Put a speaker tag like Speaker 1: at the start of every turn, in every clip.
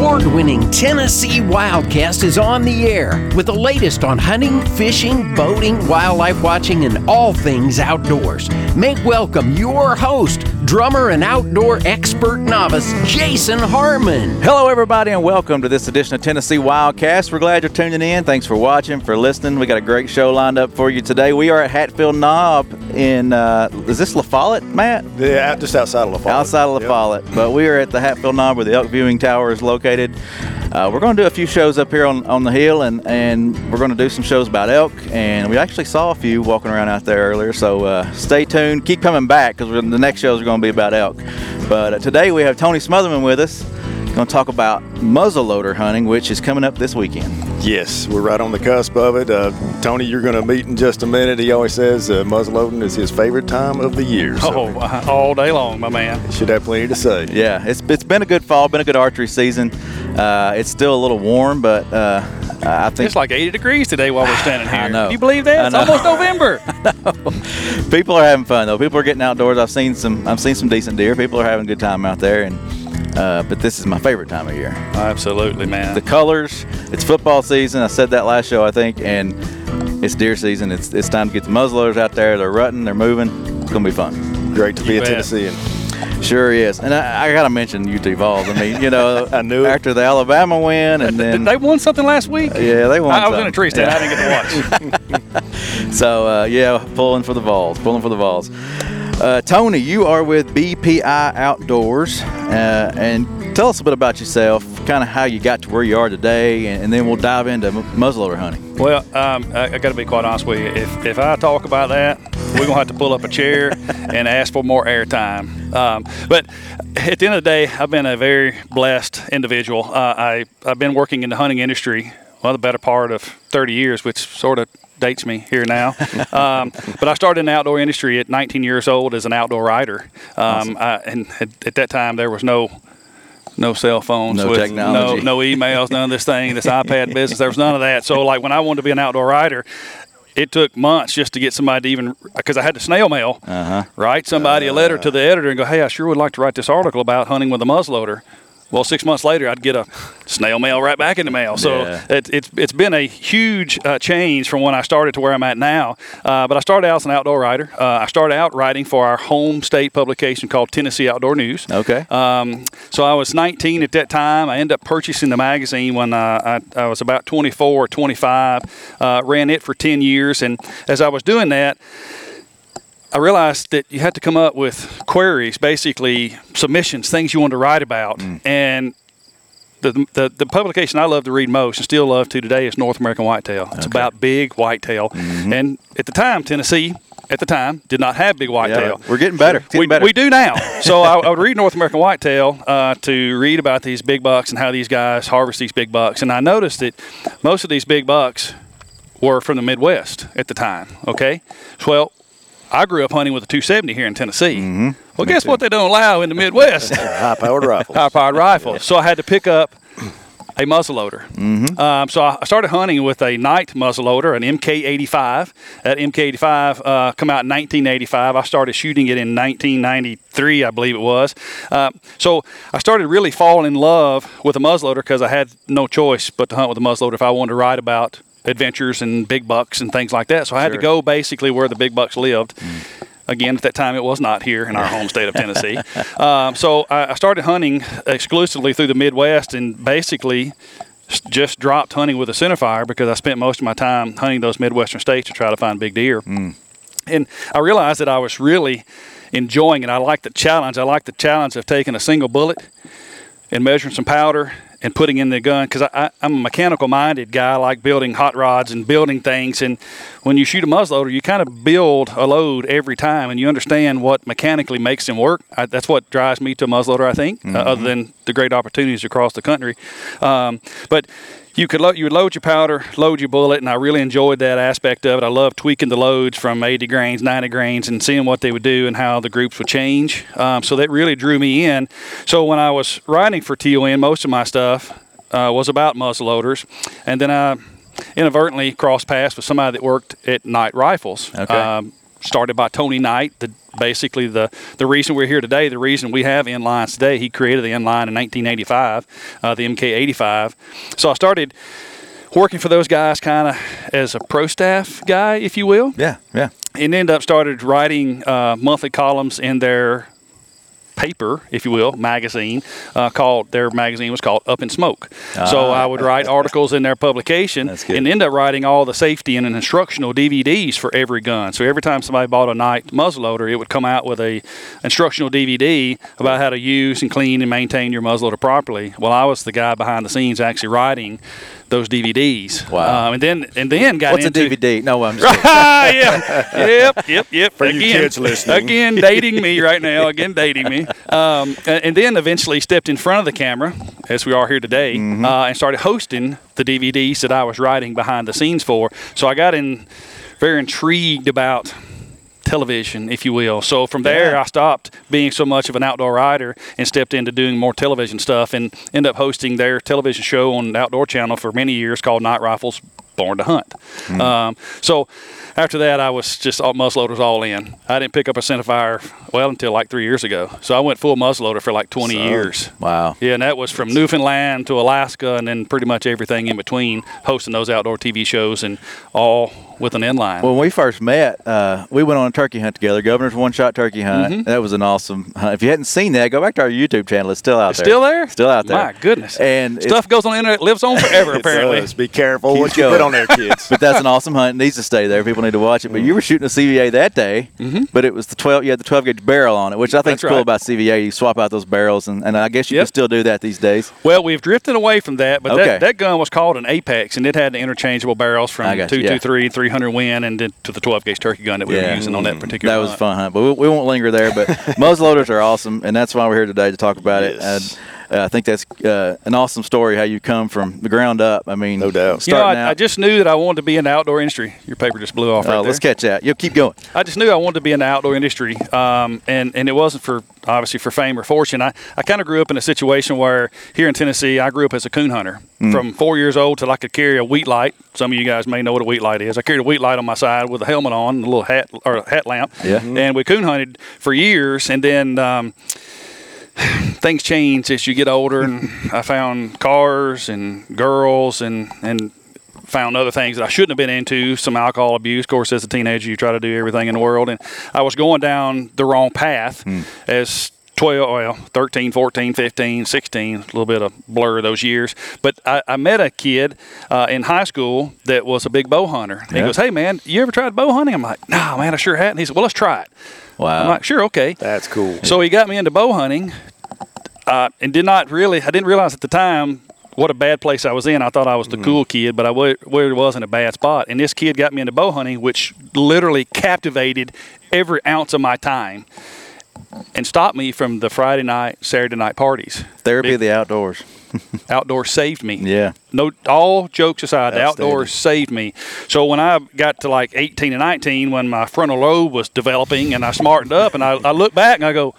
Speaker 1: award winning Tennessee Wildcast is on the air with the latest on hunting, fishing, boating, wildlife watching, and all things outdoors. Make welcome your host, drummer and outdoor expert novice, Jason Harmon.
Speaker 2: Hello, everybody, and welcome to this edition of Tennessee Wildcast. We're glad you're tuning in. Thanks for watching, for listening. We got a great show lined up for you today. We are at Hatfield Knob in, uh, is this La Follette, Matt?
Speaker 3: Yeah, just outside of La Follette.
Speaker 2: Outside of La
Speaker 3: Yep.
Speaker 2: Follette. But we are at the Hatfield Knob where the Elk Viewing Tower is located. Uh, we're going to do a few shows up here on, on the hill, and, and we're going to do some shows about elk. And we actually saw a few walking around out there earlier. So uh, stay tuned. Keep coming back because the next shows are going to be about elk. But uh, today we have Tony Smotherman with us. Going to talk about muzzleloader hunting, which is coming up this weekend.
Speaker 3: Yes, we're right on the cusp of it. Uh, Tony, you're going to meet in just a minute. He always says uh, muzzleloading is his favorite time of the year. So
Speaker 4: Oh, all day long, my man.
Speaker 3: should have plenty to say.
Speaker 2: Yeah, it's, it's been a good fall, been a good archery season. Uh, it's still a little warm, but uh, I think
Speaker 4: It's like 80 degrees today while we're standing here.
Speaker 2: I know.
Speaker 4: Can you believe that? It's almost November.
Speaker 2: people are having fun though. People are getting outdoors. I've seen some. I've seen some decent deer. People are having a good time out there, and uh, but this is my favorite time of year.
Speaker 4: Absolutely, man.
Speaker 2: The colors. It's football season. I said that last show, I think, and it's deer season. It's it's time to get the muzzleloaders out there. They're rutting. They're moving. It's gonna be fun.
Speaker 3: Great to be
Speaker 4: You
Speaker 3: a
Speaker 4: bet.
Speaker 3: Tennessean.
Speaker 2: Sure is. And I, I gotta mention UT Vols. I mean, you know,
Speaker 3: I knew it.
Speaker 2: after the Alabama win, and then
Speaker 4: Did they won something last week?
Speaker 2: yeah, they won.
Speaker 4: I, I was in a tree stand.
Speaker 2: Yeah.
Speaker 4: I didn't get to watch.
Speaker 2: So uh, yeah, pulling for the Vols, pulling for the Vols. Uh, Tony, you are with BPI Outdoors, uh, and tell us a bit about yourself, kind of how you got to where you are today, and, and then we'll dive into m- muzzleloader hunting.
Speaker 4: well, um, I, I got to be quite honest with you. If, if I talk about that, we're going to have to pull up a chair and ask for more airtime. Um, but at the end of the day, I've been a very blessed individual. Uh, I, I've been working in the hunting industry, well, the better part of 30 years, which sort of dates me here now. Um, but I started in the outdoor industry at 19 years old as an outdoor rider. Um, I, and at, at that time, there was no no cell phones,
Speaker 2: No
Speaker 4: with
Speaker 2: technology.
Speaker 4: no no emails, none of this thing, this iPad business. There was none of that. So like when I wanted to be an outdoor rider, it took months just to get somebody to even because I had to snail mail,
Speaker 2: Uh-huh.
Speaker 4: write somebody a letter to the editor and go, hey, I sure would like to write this article about hunting with a muzzleloader. Well, six months later, I'd get a snail mail right back in the mail. So
Speaker 2: Yeah.
Speaker 4: it, it's it's been a huge uh, change from when I started to where I'm at now. Uh, but I started out as an outdoor writer. Uh, I started out writing for our home state publication called Tennessee Outdoor News.
Speaker 2: Okay.
Speaker 4: Um, so I was 19 at that time. I ended up purchasing the magazine when uh, I, I was about 24 or 25. Uh, ran it for 10 years, and as I was doing that, I realized that you had to come up with queries, basically submissions, things you wanted to write about, and. The, the, the publication I love to read most and still love to today is North American Whitetail. It's about big whitetail. And at the time, Tennessee, at the time, did not have big whitetail
Speaker 2: we're getting better. Getting
Speaker 4: we,
Speaker 2: better.
Speaker 4: we do now. So I, I would read North American Whitetail uh, to read about these big bucks and how these guys harvest these big bucks. And I noticed that most of these big bucks were from the Midwest at the time. Okay, well. I grew up hunting with a 270 here in Tennessee.
Speaker 2: Mm-hmm.
Speaker 4: Well, guess what they don't allow in the Midwest?
Speaker 3: High-powered rifles.
Speaker 4: high-powered rifles. So I had to pick up a muzzleloader.
Speaker 2: Mm-hmm.
Speaker 4: Um, so I started hunting with a Knight muzzleloader, an MK85. That MK85 uh, come out in 1985. I started shooting it in 1993, I believe it was. Uh, so I started really falling in love with a muzzleloader because I had no choice but to hunt with a muzzleloader if I wanted to write about adventures and big bucks and things like that. So I had to go basically where the big bucks lived. Again, at that time, it was not here in our home state of Tennessee. um, so I, I started hunting exclusively through the Midwest and basically just dropped hunting with a centerfire because I spent most of my time hunting those Midwestern states to try to find big deer. And I realized that I was really enjoying it. I liked the challenge. I liked the challenge of taking a single bullet and measuring some powder and putting in the gun because I'm a mechanical minded guy. I like building hot rods and building things. And when you shoot a muzzleloader, you kind of build a load every time and you understand what mechanically makes them work. I, that's what drives me to a muzzleloader, I think, uh, other than the great opportunities across the country. Um, but you could lo- you would load your powder, load your bullet, and I really enjoyed that aspect of it. I love tweaking the loads from 80 grains, 90 grains, and seeing what they would do and how the groups would change. Um, so that really drew me in. So when I was writing for TON, most of my stuff uh, was about muzzleloaders, and then I inadvertently crossed paths with somebody that worked at Knight Rifles.
Speaker 2: Okay.
Speaker 4: Um, started by Tony Knight. The basically the the reason we're here today, the reason we have inlines today. He created the inline in 1985, uh, the MK85. So I started working for those guys kind of as a pro staff guy, if you will
Speaker 2: Yeah, yeah.
Speaker 4: and ended up started writing uh, monthly columns in their paper, if you will, magazine uh, called their magazine was called Up in Smoke. so I would write articles in their publication and end up writing all the safety and instructional DVDs for every gun. So every time somebody bought a Knight muzzleloader, it would come out with a instructional DVD about how to use and clean and maintain your muzzleloader properly. Well, I was the guy behind the scenes actually writing those DVDs.
Speaker 2: Wow.
Speaker 4: Um, and then and then got
Speaker 2: What's a
Speaker 4: into
Speaker 2: DVD? No, I'm just
Speaker 4: Ah, yeah. Yep, yep, yep.
Speaker 3: For you kids listening.
Speaker 4: Again, dating me right now. Again, dating me. Um, and, and then eventually stepped in front of the camera, as we are here today,
Speaker 2: Mm-hmm.
Speaker 4: uh, and started hosting the DVDs that I was writing behind the scenes for. So I got in very intrigued about television, if you will. So from there,
Speaker 2: Yeah.
Speaker 4: I stopped being so much of an outdoor writer and stepped into doing more television stuff and ended up hosting their television show on the Outdoor Channel for many years called Knight Rifles Born to Hunt.
Speaker 2: Hmm.
Speaker 4: Um, so after that, I was just all muzzleloaders all in. I didn't pick up a centerfire well until like three years ago. So I went full muzzleloader for like 20
Speaker 3: Son.
Speaker 4: years.
Speaker 2: wow.
Speaker 4: Yeah, and that was from Newfoundland to Alaska, and then pretty much everything in between, hosting those outdoor TV shows, and all with an inline.
Speaker 2: When we first met, uh, we went on a turkey hunt together, Governor's One Shot Turkey Hunt. Mm-hmm. That was an awesome hunt. If you hadn't seen that, go back to our YouTube channel. It's still out
Speaker 4: It's
Speaker 2: there.
Speaker 4: still there?
Speaker 2: Still out there.
Speaker 4: My goodness.
Speaker 2: And
Speaker 4: Stuff goes on the internet, lives on forever, apparently.
Speaker 3: does. Be careful
Speaker 2: Keep
Speaker 3: what you
Speaker 2: going.
Speaker 3: put on there, kids.
Speaker 2: But that's an awesome hunt. It needs to stay there. People need to watch it. But mm-hmm. you were shooting a CVA that day, mm-hmm. but it was the 12. You had the 12 gauge barrel on it, which I think is
Speaker 4: That's
Speaker 2: cool
Speaker 4: right.
Speaker 2: about CVA. You swap out those barrels, and, and I guess you
Speaker 4: Yep.
Speaker 2: can still do that these days.
Speaker 4: Well, we've drifted away from that, but
Speaker 2: Okay.
Speaker 4: that, that gun was called an Apex, and it had the interchangeable barrels from
Speaker 2: I got you,
Speaker 4: 223, 300 Win, and then to the 12 gauge turkey gun that we were using on that particular
Speaker 2: That was
Speaker 4: hunt.
Speaker 2: fun hunt, but we, we won't linger there. But muzzleloaders are awesome, and that's why we're here today to talk about it.
Speaker 3: Yes.
Speaker 2: And, uh, I think that's uh, an awesome story how you come from the ground up. I mean,
Speaker 3: No doubt.
Speaker 4: You know, I,
Speaker 2: out.
Speaker 4: I just knew that I wanted to be in the outdoor industry. Your paper just blew off right
Speaker 2: uh, let's catch that. You keep going.
Speaker 4: I just knew I wanted to be in the outdoor industry, um, and and it wasn't for obviously for fame or fortune. I, I kind of grew up in a situation where here in Tennessee, I grew up as a coon hunter. From four years old till I could carry a wheat light. Some of you guys may know what a wheat light is. I carried a wheat light on my side with a helmet on, and a little hat or a hat lamp.
Speaker 2: Yeah.
Speaker 4: And we coon hunted for years, and then. Um, Things change as you get older, and I found cars and girls and and found other things that I shouldn't have been into, some alcohol abuse. Of course, as a teenager, you try to do everything in the world. And I was going down the wrong path as 12, well, 13, 14, 15, 16, a little bit of blur of those years. But I, I met a kid uh, in high school that was a big bow hunter. He goes, Hey, man, you ever tried bow hunting? I'm like, No, man, I sure hadn't. He said, Well, let's try it.
Speaker 2: Wow.
Speaker 4: I'm like, Sure, okay.
Speaker 3: That's cool.
Speaker 4: So he got me into bow hunting, uh, and did not really. I didn't realize at the time what a bad place I was in. I thought I was the cool kid, but I really was in a bad spot. And this kid got me into bow hunting, which literally captivated every ounce of my time, and stopped me from the Friday night, Saturday night parties.
Speaker 2: Therapy of the outdoors.
Speaker 4: Outdoors saved me.
Speaker 2: Yeah.
Speaker 4: No, all jokes aside, the outdoors saved me. So when I got to like 18 and 19, when my frontal lobe was developing and I smartened up, and I, I look back and I go,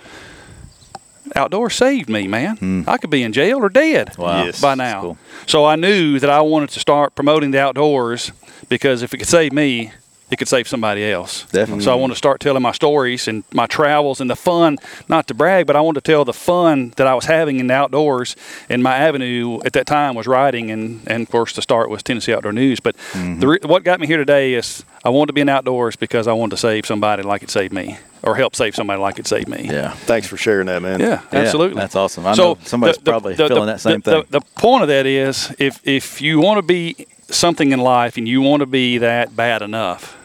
Speaker 4: outdoors saved me, man. Hmm. I could be in jail or dead
Speaker 2: Wow.
Speaker 3: Yes.
Speaker 4: by now.
Speaker 2: cool.
Speaker 4: So I knew that I wanted to start promoting the outdoors because if it could save me, it could save somebody else.
Speaker 2: Definitely.
Speaker 4: So I want to start telling my stories and my travels and the fun, not to brag, but I wanted to tell the fun that I was having in the outdoors. And my avenue at that time was writing, and, and of course, the start was Tennessee Outdoor News. But mm-hmm. the, what got me here today is I wanted to be in outdoors because I wanted to save somebody like it saved me, or help save somebody like it saved me.
Speaker 2: Yeah.
Speaker 3: Thanks for sharing that, man.
Speaker 4: Yeah,
Speaker 2: Yeah,
Speaker 4: absolutely.
Speaker 2: that's awesome. I know somebody's probably feeling that same
Speaker 4: the,
Speaker 2: thing.
Speaker 4: The, the point of that is, if if you want to be something in life and you want to be that bad enough,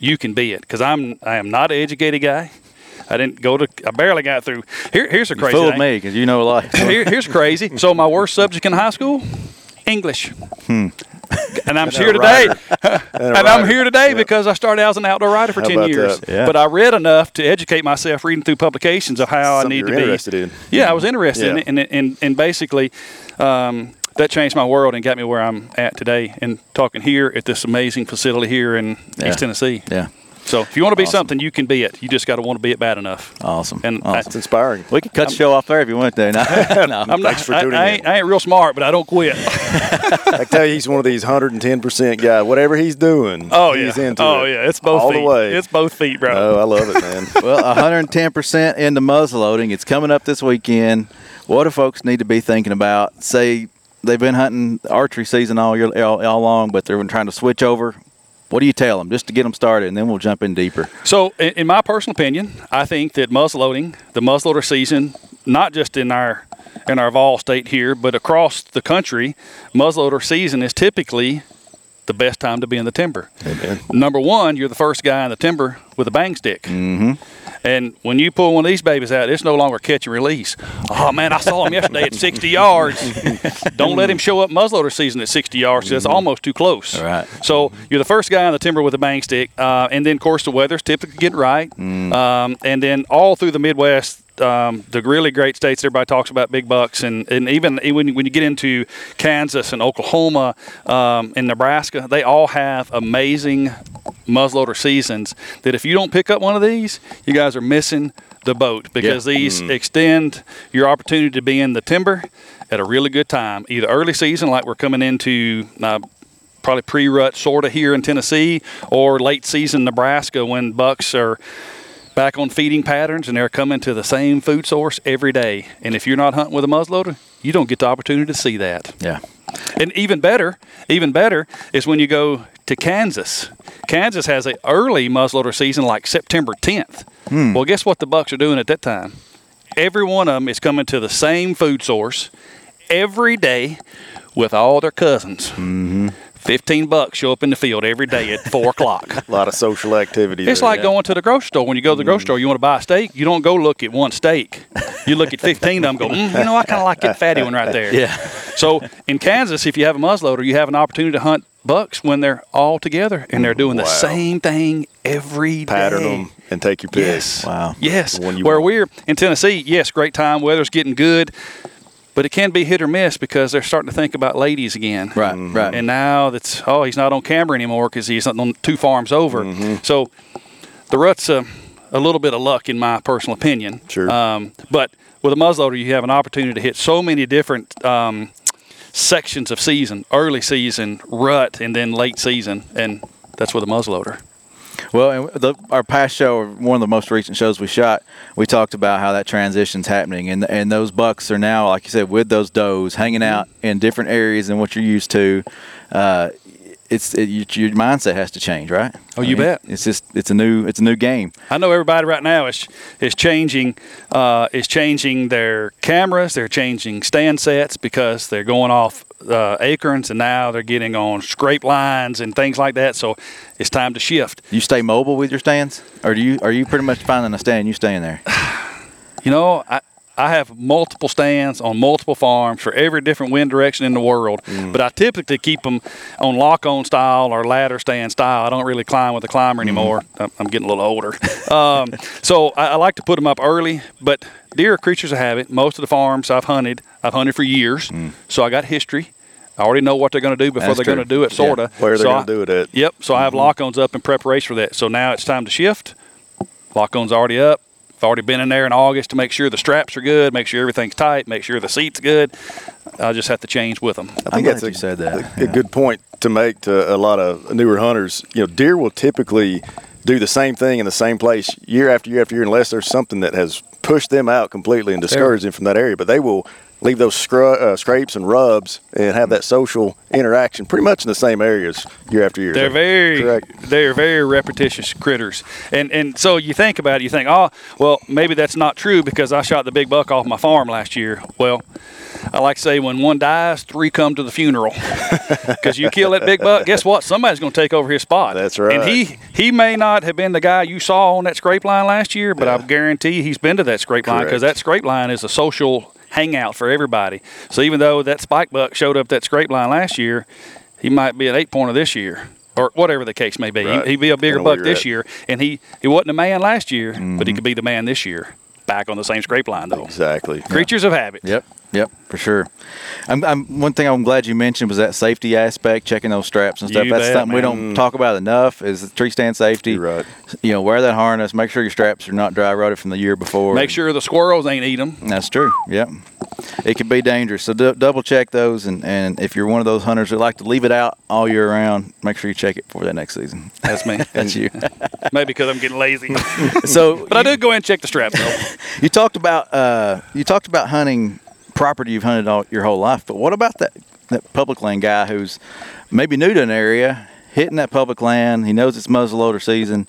Speaker 4: you can be it. Because I'm I am not an educated guy. I didn't go to. I barely got through. Here, here's a
Speaker 2: You
Speaker 4: crazy
Speaker 2: fooled
Speaker 4: thing.
Speaker 2: me because you know a lot.
Speaker 4: Here, here's crazy. So my worst subject in high school, English. Hmm. And I'm here today.
Speaker 3: And
Speaker 4: and I'm here today
Speaker 3: Yeah.
Speaker 4: because I started out as an outdoor writer for
Speaker 3: How
Speaker 4: ten years.
Speaker 2: Yeah.
Speaker 4: But I read enough to educate myself, reading through publications of how
Speaker 3: Something
Speaker 4: I need to be
Speaker 3: interested in.
Speaker 4: Yeah, I was interested in
Speaker 3: Yeah.
Speaker 4: it, and, and and basically. Um, that changed my world and got me where I'm at today, and talking here at this amazing facility here in
Speaker 2: Yeah.
Speaker 4: East Tennessee.
Speaker 2: Yeah.
Speaker 4: So if you want to be
Speaker 2: Awesome.
Speaker 4: something, you can be it. You just got to want to be it bad enough.
Speaker 2: Awesome.
Speaker 4: And
Speaker 2: awesome.
Speaker 3: It's inspiring.
Speaker 2: we could cut the show off there if you want to. No, no.
Speaker 4: I'm not.
Speaker 3: Thanks for
Speaker 4: I,
Speaker 3: tuning
Speaker 4: I
Speaker 3: in.
Speaker 4: ain't, I ain't real smart, but I don't quit.
Speaker 3: I tell you, he's one of these 110% guys. Whatever he's doing,
Speaker 4: Oh
Speaker 3: he's
Speaker 4: yeah.
Speaker 3: into
Speaker 4: oh
Speaker 3: it.
Speaker 4: yeah. It's both
Speaker 3: all
Speaker 4: feet.
Speaker 3: the way.
Speaker 4: It's both feet, bro.
Speaker 3: oh, I love it, man.
Speaker 2: well, 110% into muzzleloading. It's coming up this weekend. What do folks need to be thinking about? Say they've been hunting archery season all year all, all long, but they're been trying to switch over. What do you tell them just to get them started, and then we'll jump in deeper?
Speaker 4: So, in, in my personal opinion, I think that muzzleloading, the muzzleloader season, not just in our in our Vol state here, but across the country, muzzleloader season is typically the best time to be in the timber.
Speaker 3: Amen.
Speaker 4: Number one, you're the first guy in the timber with a bang stick. Mm-hmm. And when you pull one of these babies out, it's no longer catch and release. Oh man, I saw him yesterday at 60 yards. Don't let him show up muzzleloader season at 60 yards. 'cause That's almost too close.
Speaker 2: All right.
Speaker 4: So you're the first guy on the timber with a bang stick, uh, and then of course the weather's typically getting right, um, and then all through the Midwest. Um, the really great states everybody talks about big bucks. And, and even when, when you get into Kansas and Oklahoma um, and Nebraska they all have amazing muzzleloader seasons that if you don't pick up one of these you guys are missing the boat because these extend your opportunity to be in the timber at a really good time either early season like we're coming into uh, probably pre-rut sort of here in Tennessee or late season Nebraska when bucks are back on feeding patterns and they're coming to the same food source every day. And if you're not hunting with a muzzleloader, you don't get the opportunity to see that.
Speaker 2: Yeah.
Speaker 4: And even better, even better is when you go to Kansas. Kansas has an early muzzleloader season like September 10th. Well, guess what the bucks are doing at that time? Every one of them is coming to the same food source every day with all their cousins. Mm-hmm. 15 bucks show up in the field every day at 4 o'clock.
Speaker 3: A lot of social activity.
Speaker 4: It's
Speaker 3: there.
Speaker 4: like going to the grocery store. When you go to the grocery store, you want to buy a steak. You don't go look at one steak. You look at 15 of them. Go, mm, you know, I kind of like that fatty one right there.
Speaker 2: Yeah.
Speaker 4: So in Kansas, if you have a muzzleloader, you have an opportunity to hunt bucks when they're all together and they're doing the same thing every day.
Speaker 3: pattern them and take your pick.
Speaker 4: Yes.
Speaker 2: Wow.
Speaker 4: Yes.
Speaker 3: The one you
Speaker 4: Where
Speaker 3: want.
Speaker 4: we're in Tennessee, yes, great time. Weather's getting good. But it can be hit or miss because they're starting to think about ladies again.
Speaker 2: Right. Right.
Speaker 4: And now that's oh he's not on camera anymore because he's on two farms over.
Speaker 3: Mm-hmm.
Speaker 4: So the rut's a, a little bit of luck in my personal opinion.
Speaker 3: Sure.
Speaker 4: Um, but with a muzzleloader, you have an opportunity to hit so many different um, sections of season: early season, rut, and then late season, and that's with a muzzleloader.
Speaker 2: Well, and the, our past show, or one of the most recent shows we shot, we talked about how that transition's happening, and and those bucks are now, like you said, with those does hanging out in different areas than what you're used to. Uh, it's it, your mindset has to change, right?
Speaker 4: Oh, you bet.
Speaker 2: It's just it's a new it's a new game.
Speaker 4: I know everybody right now is is changing uh, is changing their cameras. They're changing stand sets because they're going off uh, acorns, and now they're getting on scrape lines and things like that. So it's time to shift.
Speaker 2: You stay mobile with your stands, or do you are you pretty much finding a stand you staying there?
Speaker 4: You know, I. I have multiple stands on multiple farms for every different wind direction in the world, mm. but I typically keep them on lock-on style or ladder stand style. I don't really climb with a climber mm. anymore. I'm- I'm getting a little older, um, so I, I like to put them up early. But deer are creatures of habit. Most of the farms I've hunted, I've hunted for years, mm. so I got history. I already know what they're going to do before
Speaker 2: That's
Speaker 4: they're
Speaker 2: true.
Speaker 4: going to do it, sort of.
Speaker 3: Where they're
Speaker 4: so
Speaker 3: gonna do it at.
Speaker 4: Yep. So I have mm-hmm. lock-ons up in preparation for that. So now it's time to shift. Lock-ons already up. I've already been in there in August to make sure the straps are good, make sure everything's tight, make sure the seat's good. I just have to change with them.
Speaker 3: I
Speaker 2: I'm
Speaker 3: think that's
Speaker 2: you
Speaker 3: a,
Speaker 2: said that.
Speaker 3: a, a good point to make to a lot of newer hunters. You know, deer will typically do the same thing in the same place year after year after year, unless there's something that has pushed them out completely and discouraged them from that area. But they will leave those scru- uh, scrapes and rubs and have that social interaction pretty much in the same areas year after year.
Speaker 4: They're very
Speaker 3: correct.
Speaker 4: they're very repetitious critters. And and so you think about it, you think, oh, well, maybe that's not true because I shot the big buck off my farm last year. Well, I like to say when one dies, three come to the funeral. Because you kill that big buck, guess what? Somebody's going to take over his spot.
Speaker 3: That's right.
Speaker 4: And he he may not have been the guy you saw on that scrape line last year, but I guarantee he's been to that scrape line because that scrape line is a social hangout for everybody. So even though that spike buck showed up that scrape line last year, he might be an eight pointer this year. Or whatever the case may be,
Speaker 3: Right.
Speaker 4: he, would be a bigger
Speaker 3: Depending on where
Speaker 4: buck this
Speaker 3: at.
Speaker 4: year, and he he wasn't a man last year, but
Speaker 3: Mm-hmm.
Speaker 4: he could be the man this year. Back on the same scrape line though.
Speaker 3: Exactly.
Speaker 4: Creatures of habit.
Speaker 2: Yep. Yep, for sure. I'm, I'm, one thing I'm glad you mentioned was that safety aspect, checking those straps and stuff.
Speaker 4: You
Speaker 2: That's
Speaker 4: bet,
Speaker 2: something we don't talk about enough. Is tree stand safety.
Speaker 3: You're right.
Speaker 2: You know, wear that harness. Make sure your straps are not dry rotted from the year before.
Speaker 4: Make sure the squirrels ain't eat them.
Speaker 2: That's true. Yep. It can be dangerous. So d- double check those, and, and if you're one of those hunters that like to leave it out all year round, make sure you check it for that next season.
Speaker 4: That's me.
Speaker 2: That's you.
Speaker 4: Maybe because I'm getting lazy.
Speaker 2: so,
Speaker 4: but I did go ahead and check the straps.
Speaker 2: You talked about uh, you talked about hunting property you've hunted all your whole life, but what about that that public land guy who's maybe new to an area, hitting that public land? He knows it's muzzleloader season.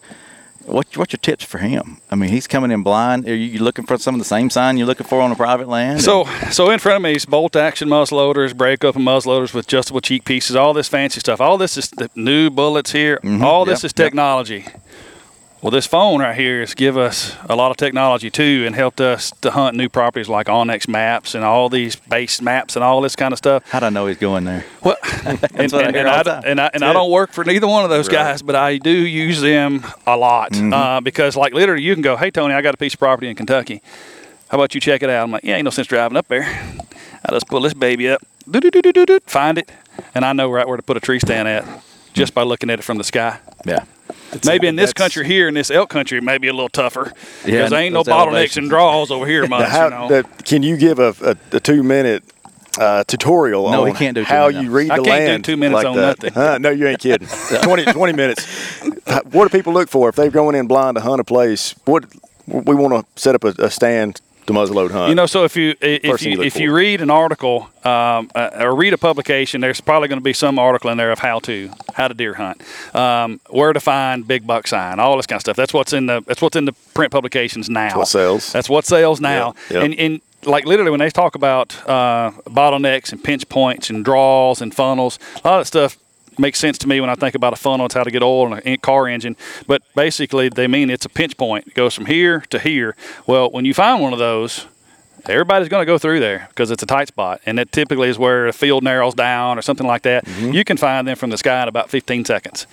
Speaker 2: What what's your tips for him? I mean, he's coming in blind. Are you looking for some of the same sign you're looking for on a private land?
Speaker 4: So, so in front of me is bolt action muzzleloaders, break open muzzleloaders with adjustable cheek pieces, all this fancy stuff. All this is the new bullets here. Mm-hmm. All this
Speaker 2: Yep,
Speaker 4: is
Speaker 2: yep.
Speaker 4: Well, this phone right here has give us a lot of technology too, and helped us to hunt new properties like onX maps and all these base maps and all this kind of stuff.
Speaker 2: how'd I know he's going there?
Speaker 4: Well, and,
Speaker 2: what I
Speaker 4: and, and, I, and I and I don't work for neither one of those
Speaker 3: Right.
Speaker 4: guys, but I do use them a lot
Speaker 2: Mm-hmm.
Speaker 4: uh, because, like, literally, you can go, "Hey, Tony, I got a piece of property in Kentucky. How about you check it out?" I'm like, "Yeah, ain't no sense driving up there. I just pull this baby up, find it, and I know right where to put a tree stand at just by looking at it from the sky."
Speaker 2: Yeah.
Speaker 4: Maybe in this country here, in this elk country, it may be a little tougher
Speaker 2: Yeah,
Speaker 4: because there ain't no bottlenecks
Speaker 2: elevations.
Speaker 4: and draws over here much.
Speaker 3: Now, how,
Speaker 4: you know?
Speaker 3: that, can you give a, a, a two minute uh, tutorial
Speaker 2: No,
Speaker 3: on
Speaker 2: he can't do
Speaker 3: how
Speaker 2: minutes.
Speaker 3: you read the I
Speaker 4: can't do two minutes
Speaker 3: like
Speaker 4: on
Speaker 3: that?
Speaker 4: nothing.
Speaker 3: Huh? no, you ain't kidding. 20, 20 minutes. What do people look for if they're going in blind to hunt a place? What we want to set up a, a stand to muzzleload hunt.
Speaker 4: You know, so if you if you
Speaker 3: you
Speaker 4: if you read an article um, uh, or read a publication, there's probably going to be some article in there of how to how to deer hunt, um, where to find big buck sign, all this kind of stuff. That's what's in the that's what's in the print publications now.
Speaker 3: what sells.
Speaker 4: That's what sells now.
Speaker 3: Yeah, yeah.
Speaker 4: And and like literally when they talk about uh, bottlenecks and pinch points and draws and funnels, a lot of stuff makes sense to me when I think about a funnel. It's how to get oil in a car engine. But basically, they mean it's a pinch point. It goes from here to here. Well, when you find one of those, everybody's going to go through there because it's a tight spot, and that typically is where the field narrows down or something like that.
Speaker 3: Mm-hmm.
Speaker 4: You can find them from the sky in about 15 seconds.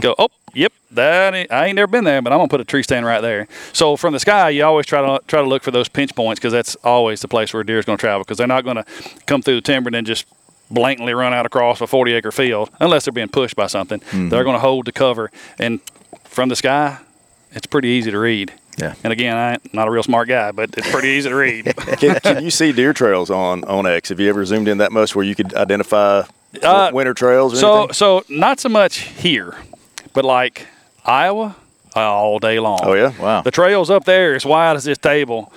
Speaker 4: Go, oh, yep, that ain't, I ain't never been there, but I'm gonna put a tree stand right there. So from the sky, you always try to try to look for those pinch points because that's always the place where a deer is going to travel because they're not going to come through the timber and then just blatantly run out across a 40 acre field unless they're being pushed by something.
Speaker 3: Mm-hmm.
Speaker 4: They're going to hold the cover, and from the sky, it's pretty easy to read.
Speaker 2: Yeah.
Speaker 4: And again, I'm not a real smart guy, but it's pretty easy to read.
Speaker 3: can, can you see deer trails on onX? Have you ever zoomed in that much where you could identify
Speaker 4: Uh,
Speaker 3: winter trails or
Speaker 4: so,
Speaker 3: anything?
Speaker 4: so not so much here, but like Iowa, all day long.
Speaker 3: Oh yeah,
Speaker 2: Wow.
Speaker 4: The trails up there as wide as this table,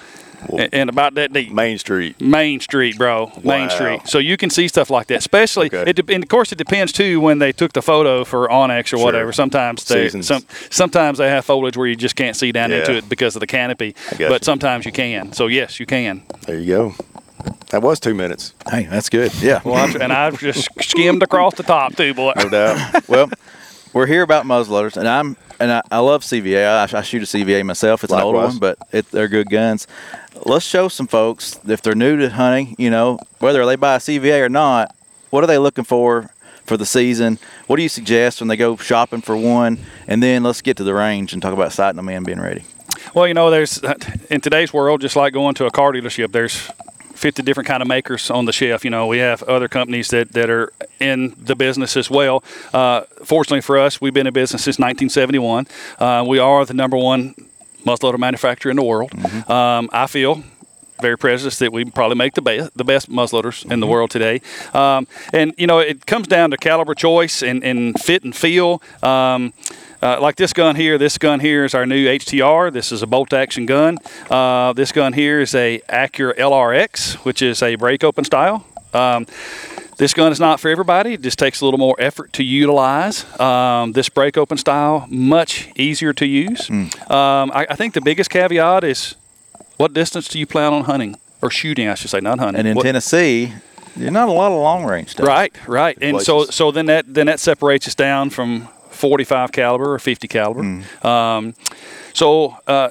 Speaker 4: and, and about that deep.
Speaker 3: Main Street.
Speaker 4: Main Street, bro. Main
Speaker 3: Wow.
Speaker 4: Street. So you can see stuff like that. Especially,
Speaker 3: Okay.
Speaker 4: it, de- and of course, it depends too when they took the photo for onX or
Speaker 3: Sure.
Speaker 4: whatever. Sometimes they some sometimes they have foliage where you just can't see down
Speaker 3: Yeah.
Speaker 4: into it because of the canopy.
Speaker 3: gotcha.
Speaker 4: But sometimes you can. So yes, you can.
Speaker 3: There you go. That was two minutes,
Speaker 2: Hey, that's good. Yeah.
Speaker 4: Well, and I've just skimmed across the top too, boy.
Speaker 3: no doubt.
Speaker 2: well, we're here about muzzleloaders, and I'm and I, I love CVA. I, I shoot a CVA myself. It's an older one, but it, they're good guns. Let's show some folks if they're new to hunting. You know, whether they buy a CVA or not, what are they looking for for the season? What do you suggest when they go shopping for one? And then let's get to the range and talk about sighting them in, being ready.
Speaker 4: Well, you know, there's in today's world, just like going to a car dealership, there's 50 different kind of makers on the shelf. You know, we have other companies that, that are in the business as well. Uh, fortunately for us, we've been in business since 1971. Uh, we are the number one muzzleloader manufacturer in the world. Um, I feel very prejudiced that we probably make the best the best muzzleloaders in the world today. Um, and you know, it comes down to caliber choice and, and fit and feel. Um, uh, like this gun here, this gun here is our new HTR. This is a bolt action gun. Uh, this gun here is a Accura LRX, which is a break open style. Um, this gun is not for everybody. It just takes a little more effort to utilize. Um, this break open style, much easier to use. Um, I, I think the biggest caveat is what distance do you plan on hunting or shooting? I should say, not hunting.
Speaker 2: And in
Speaker 4: What-
Speaker 2: Tennessee, there's not a lot of long range stuff.
Speaker 4: Right, right. And so
Speaker 3: places.
Speaker 4: so then that then that separates us down from 45 caliber or 50 caliber. Um, so uh,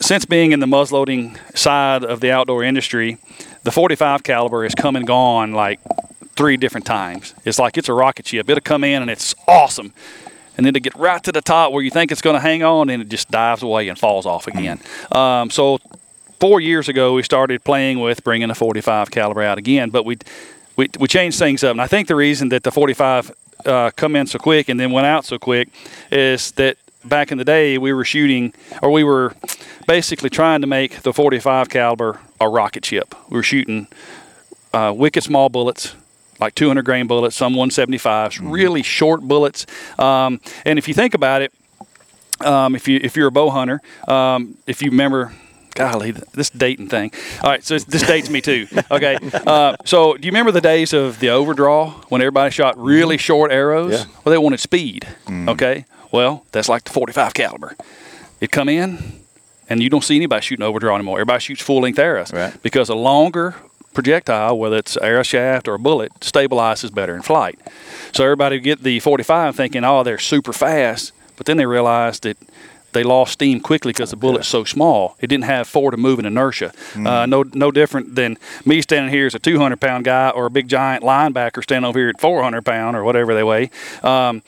Speaker 4: since being in the muzzleloading side of the outdoor industry, the 45 caliber has come and gone like three different times. It's like it's a rocket ship. It'll come in and it's awesome. And then to get right to the top where you think it's going to hang on, and it just dives away and falls off again. Um, so four years ago, we started playing with bringing a 45 caliber out again, but we we, we changed things up. And I think the reason that the 45 uh, come in so quick and then went out so quick is that back in the day we were shooting or we were basically trying to make the 45 caliber a rocket ship. We were shooting uh, wicked small bullets, like 200 grain bullets, some 175s, mm-hmm. really short bullets. Um, and if you think about it, um, if you if you're a bow hunter, um, if you remember golly, this dating thing. All right, so this dates me too. Okay, uh, so do you remember the days of the overdraw when everybody shot really short arrows?
Speaker 3: Yeah.
Speaker 4: Well, they wanted speed. Mm. Okay, well that's like the 45 caliber. It come in, and you don't see anybody shooting overdraw anymore. Everybody shoots full length arrows
Speaker 2: right.
Speaker 4: because a longer projectile, whether it's arrow shaft or a bullet, stabilizes better in flight. So everybody get the 45 thinking, oh, they're super fast, but then they realize that they lost steam quickly because the bullet's so small. It didn't have forward moving inertia. Mm. Uh, no, no different than me standing here as a 200 pound guy or a big giant linebacker standing over here at 400 pound or whatever they weigh. Um,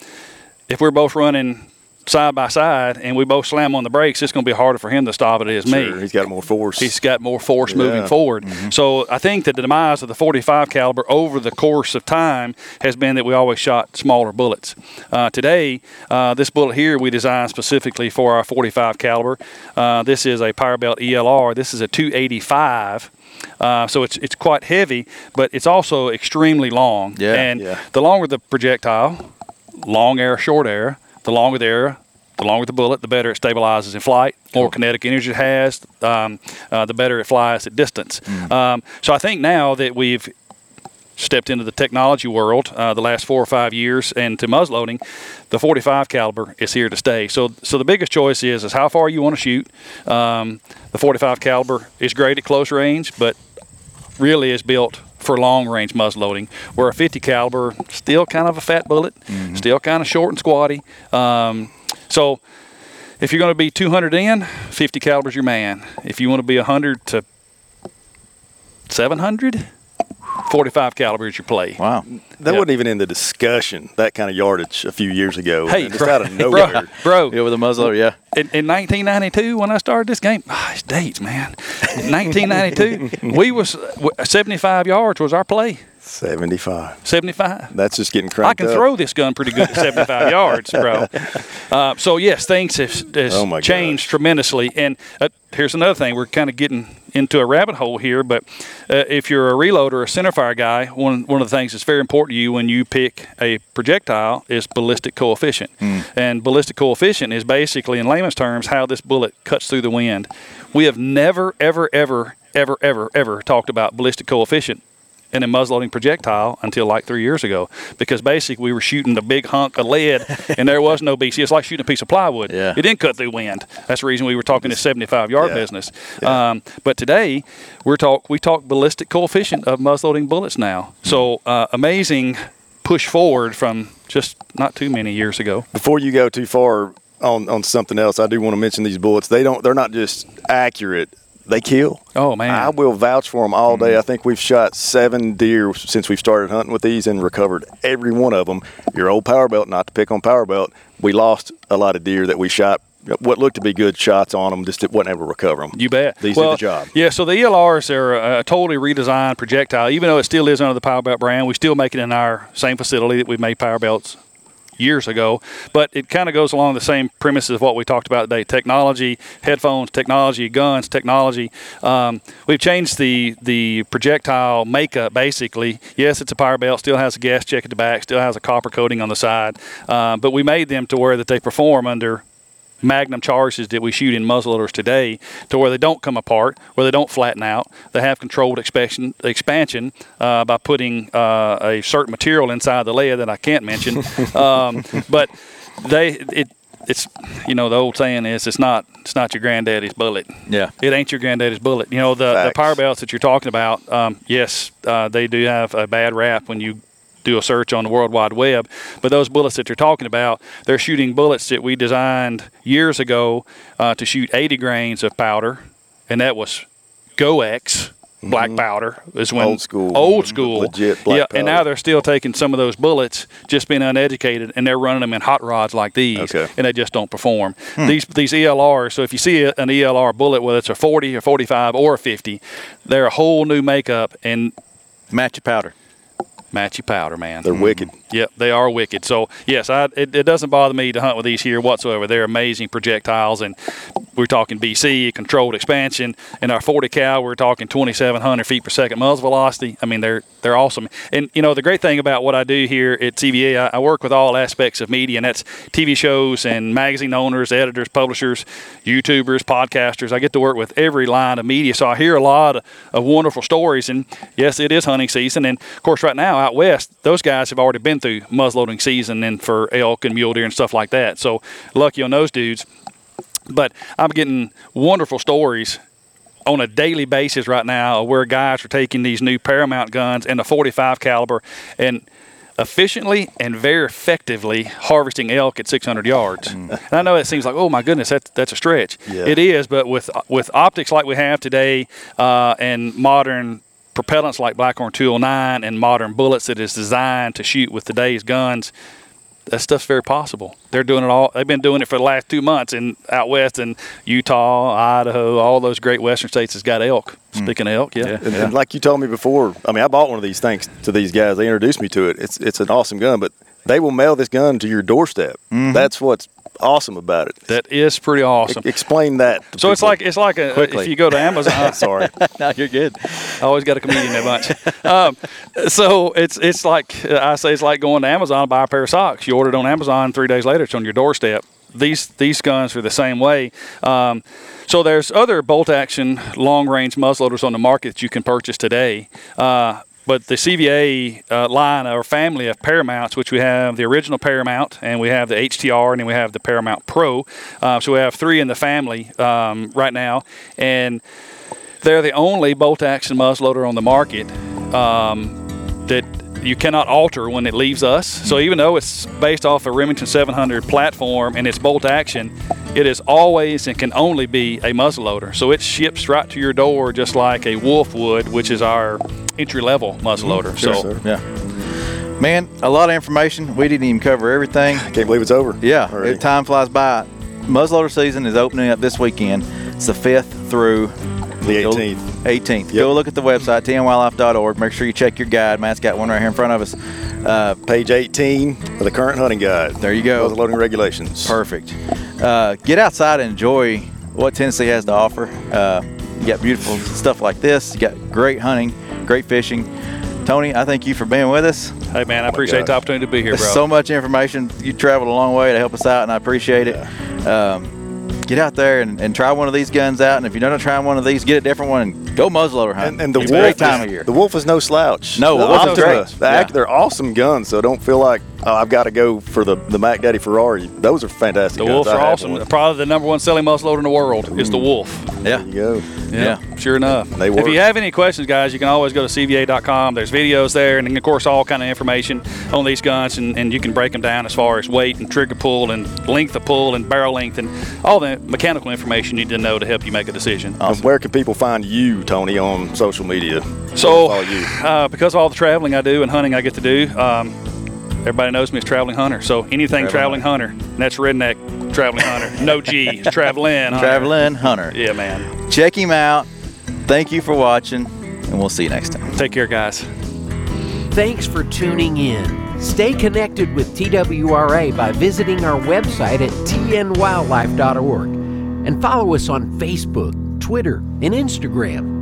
Speaker 4: if we're both running side by side and we both slam on the brakes, it's going to be harder for him to stop it as
Speaker 3: sure,
Speaker 4: me.
Speaker 3: He's got more force.
Speaker 4: He's got more force yeah. moving forward. Mm-hmm. So I think that the demise of the 45 caliber over the course of time has been that we always shot smaller bullets. Uh, today, uh, this bullet here we designed specifically for our 45 caliber. Uh, this is a Power Belt ELR. This is a 285. Uh, so it's it's quite heavy, but it's also extremely long.
Speaker 2: Yeah,
Speaker 4: and
Speaker 3: yeah.
Speaker 4: the longer the projectile, long air, short air, the longer the air, the longer the bullet, the better it stabilizes in flight. The More kinetic energy it has, um, uh, the better it flies at distance. Mm. Um, so I think now that we've stepped into the technology world uh, the last four or five years and to muzzleloading, the 45 caliber is here to stay. So, so the biggest choice is is how far you want to shoot. Um, the 45 caliber is great at close range, but really is built for long range muzzleloading. Where a 50 caliber, still kind of a fat bullet, mm-hmm. still kind of short and squatty. Um, so if you're going to be 200 in, 50 caliber's your man. If you want to be 100 to 700, 45 caliber is your play.
Speaker 2: Wow.
Speaker 3: That yep. wasn't even in the discussion, that kind of yardage a few years ago.
Speaker 4: Hey,
Speaker 3: just out of nowhere.
Speaker 4: Bro, bro.
Speaker 2: Yeah, with a muzzler, yeah.
Speaker 4: In, in 1992, when I started this game, oh, it's dates, man. 1992, we was 75 yards was our play.
Speaker 3: 75.
Speaker 4: 75.
Speaker 3: That's just getting cranked
Speaker 4: I can
Speaker 3: up.
Speaker 4: throw this gun pretty good at 75 yards, bro. Uh, so, yes, things have, has
Speaker 3: oh
Speaker 4: changed
Speaker 3: gosh.
Speaker 4: tremendously. And uh, here's another thing. We're kind of getting into a rabbit hole here, but uh, if you're a reloader or a centerfire guy, one, one of the things that's very important to you when you pick a projectile is ballistic coefficient.
Speaker 2: Mm.
Speaker 4: And ballistic coefficient is basically, in layman's terms, how this bullet cuts through the wind. We have never, ever, ever, ever, ever, ever talked about ballistic coefficient in a muzzleloading projectile until like three years ago because basically we were shooting a big hunk of lead and there was no BC. It's like shooting a piece of plywood.
Speaker 2: Yeah.
Speaker 4: It didn't cut through wind. That's the reason we were talking this 75 yard
Speaker 3: Yeah.
Speaker 4: business.
Speaker 3: Yeah.
Speaker 4: Um, but today we're talk we talk ballistic coefficient of muzzleloading bullets now. So uh, amazing push forward from just not too many years ago.
Speaker 3: Before you go too far on, on something else, I do want to mention these bullets. They don't. They're not just accurate. They kill.
Speaker 4: Oh man.
Speaker 3: I will vouch for them all day. Mm. I think we've shot seven deer since we've started hunting with these and recovered every one of them. Your old power belt, not to pick on power belt, we lost a lot of deer that we shot. What looked to be good shots on them, just wasn't able to recover them.
Speaker 4: You bet.
Speaker 3: These
Speaker 4: well,
Speaker 3: do the job.
Speaker 4: Yeah, so the ELRs are a uh, totally redesigned projectile. Even though it still is under the Power Belt brand, we still make it in our same facility that we made power belts years ago. But it kind of goes along the same premises of what we talked about today: technology, headphones, technology, guns, technology. Um, we've changed the the projectile makeup basically. Yes, it's a power belt, still has a gas check at the back, still has a copper coating on the side, uh, but we made them to where that they perform under magnum charges that we shoot in muzzleloaders today to where they don't come apart, where they don't flatten out. They have controlled expansion, expansion uh, by putting uh, a certain material inside the lead that I can't mention. um, but they it it's you know the old saying is it's not it's not your granddaddy's bullet.
Speaker 2: Yeah.
Speaker 4: It ain't your granddaddy's bullet. You know the, the power belts that you're talking about. Um, yes, uh, they do have a bad rap when you do a search on the World Wide Web. But those bullets that you're talking about, they're shooting bullets that we designed years ago uh, to shoot 80 grains of powder, and that was Goex mm-hmm. black powder is when
Speaker 3: Old school.
Speaker 4: old mm-hmm. school,
Speaker 3: Legit black
Speaker 4: yeah. And now they're still taking some of those bullets, just being uneducated, and they're running them in hot rods like these,
Speaker 3: Okay.
Speaker 4: and they just don't perform. Hmm. These these ELRs. So if you see an ELR bullet, whether it's a 40 or 45 or a 50, they're a whole new makeup and
Speaker 2: Match your powder.
Speaker 4: Matchy powder, man.
Speaker 3: They're mm-hmm. wicked.
Speaker 4: Yep, they are wicked. So yes, I, it, it doesn't bother me to hunt with these here whatsoever. They're amazing projectiles, and we're talking BC controlled expansion. In our 40 cal, we're talking 2,700 feet per second muzzle velocity. I mean, they're they're awesome. And you know, the great thing about what I do here at CVA, I, I work with all aspects of media, and that's TV shows and magazine owners, editors, publishers, YouTubers, podcasters. I get to work with every line of media, so I hear a lot of, of wonderful stories. And yes, it is hunting season, and of course, right now out west, those guys have already been through muzzleloading season and for elk and mule deer and stuff like that. So lucky on those dudes. But I'm getting wonderful stories on a daily basis right now of where guys are taking these new Paramount guns and a 45 caliber and efficiently and very effectively harvesting elk at 600 yards. And I know it seems like, oh my goodness, that's that's a stretch.
Speaker 3: Yeah.
Speaker 4: It is, but with with optics like we have today uh, and modern propellants like Blackhorn 209 and modern bullets that is designed to shoot with today's guns, that stuff's very possible. They're doing it all. They've been doing it for the last two months in out west in Utah, Idaho, all those great western states has got elk. Mm. Speaking of elk, yeah.
Speaker 3: And, and like you told me before, I mean, I bought one of these thanks to these guys. They introduced me to it. It's it's an awesome gun, but they will mail this gun to your doorstep. That's what's awesome about it.
Speaker 4: That is pretty awesome.
Speaker 3: E- explain that. to
Speaker 4: So it's like it's like a,
Speaker 2: Quickly.
Speaker 4: if you go to Amazon.
Speaker 3: sorry.
Speaker 2: no, you're good.
Speaker 4: I always got a comedian in bunch. Um, so it's it's like I say it's like going to Amazon and buy a pair of socks. You order it on Amazon, three days later it's on your doorstep. These these guns are the same way. Um, so there's other bolt action long range muzzleloaders on the market that you can purchase today. Uh, but the CVA uh, line or family of Paramounts, which we have the original Paramount and we have the HTR and then we have the Paramount Pro. Uh, so we have three in the family um, right now, and they're the only bolt action muzzleloader on the market um, that you cannot alter when it leaves us. So even though it's based off a Remington 700 platform and it's bolt action, it is always and can only be a muzzleloader. So it ships right to your door just like a Wolf would, which is our entry level muzzleloader.
Speaker 3: Sure,
Speaker 4: so
Speaker 3: sir.
Speaker 2: Yeah. Man, a lot of information. We didn't even cover everything.
Speaker 3: I can't believe it's over.
Speaker 2: Yeah, it- time flies by. Muzzleloader season is opening up this weekend. It's the 5th through
Speaker 3: The 18th.
Speaker 2: 18th.
Speaker 3: Yep.
Speaker 2: Go look at the website, tnwildlife.org. Make sure you check your guide. Matt's got one right here in front of us. Uh,
Speaker 3: Page 18 of the current hunting guide.
Speaker 2: There you go.
Speaker 3: Muzzle loading regulations.
Speaker 2: perfect. Uh, get outside and enjoy what Tennessee has to offer. Uh, you got beautiful stuff like this. You got great hunting, great fishing. Tony, I thank you for being with us.
Speaker 4: hey man, I appreciate the
Speaker 3: gosh.
Speaker 4: opportunity to be here, bro.
Speaker 2: So much information. You traveled a long way to help us out, and I appreciate it. Um, get out there and, and try one of these guns out. And if you're not trying one of these, get a different one and go muzzleloader hunting.
Speaker 3: And, and the
Speaker 2: it's
Speaker 3: wolf
Speaker 2: great time
Speaker 3: is,
Speaker 2: of year.
Speaker 3: The wolf is no slouch.
Speaker 2: No,
Speaker 3: the
Speaker 2: the wolf is great.
Speaker 3: the
Speaker 2: Yeah.
Speaker 3: they're awesome guns. So don't feel like oh, I've got to go for the the Mac Daddy Ferrari. Those are fantastic.
Speaker 4: the
Speaker 3: guns.
Speaker 4: Wolves
Speaker 3: I
Speaker 4: are awesome.
Speaker 3: one.
Speaker 4: Probably the number one selling muzzleloader in the world is the Wolf.
Speaker 2: yeah.
Speaker 3: There you go.
Speaker 2: Yeah.
Speaker 4: Sure enough.
Speaker 3: They work.
Speaker 4: if you have any questions, guys, you can always go to cva.com. There's videos there, and of course, all kind of information on these guns, and, and you can break them down as far as weight and trigger pull and length of pull and barrel length and all the mechanical information you need to know to help you make a decision.
Speaker 3: And Where can people find you, Tony, on social media?
Speaker 4: So,
Speaker 3: you.
Speaker 4: uh, because of all the traveling I do and hunting I get to do, um, everybody knows me as traveling hunter. So anything traveling,
Speaker 2: Traveling
Speaker 4: hunter, and that's redneck traveling hunter. No G, it's traveling hunter.
Speaker 2: Traveling Hunter.
Speaker 4: Yeah, man.
Speaker 2: Check him out. Thank you for watching, and we'll see you next time.
Speaker 4: Take care, guys.
Speaker 1: Thanks for tuning in. Stay connected with TWRA by visiting our website at tnwildlife.org and follow us on Facebook, Twitter, and Instagram.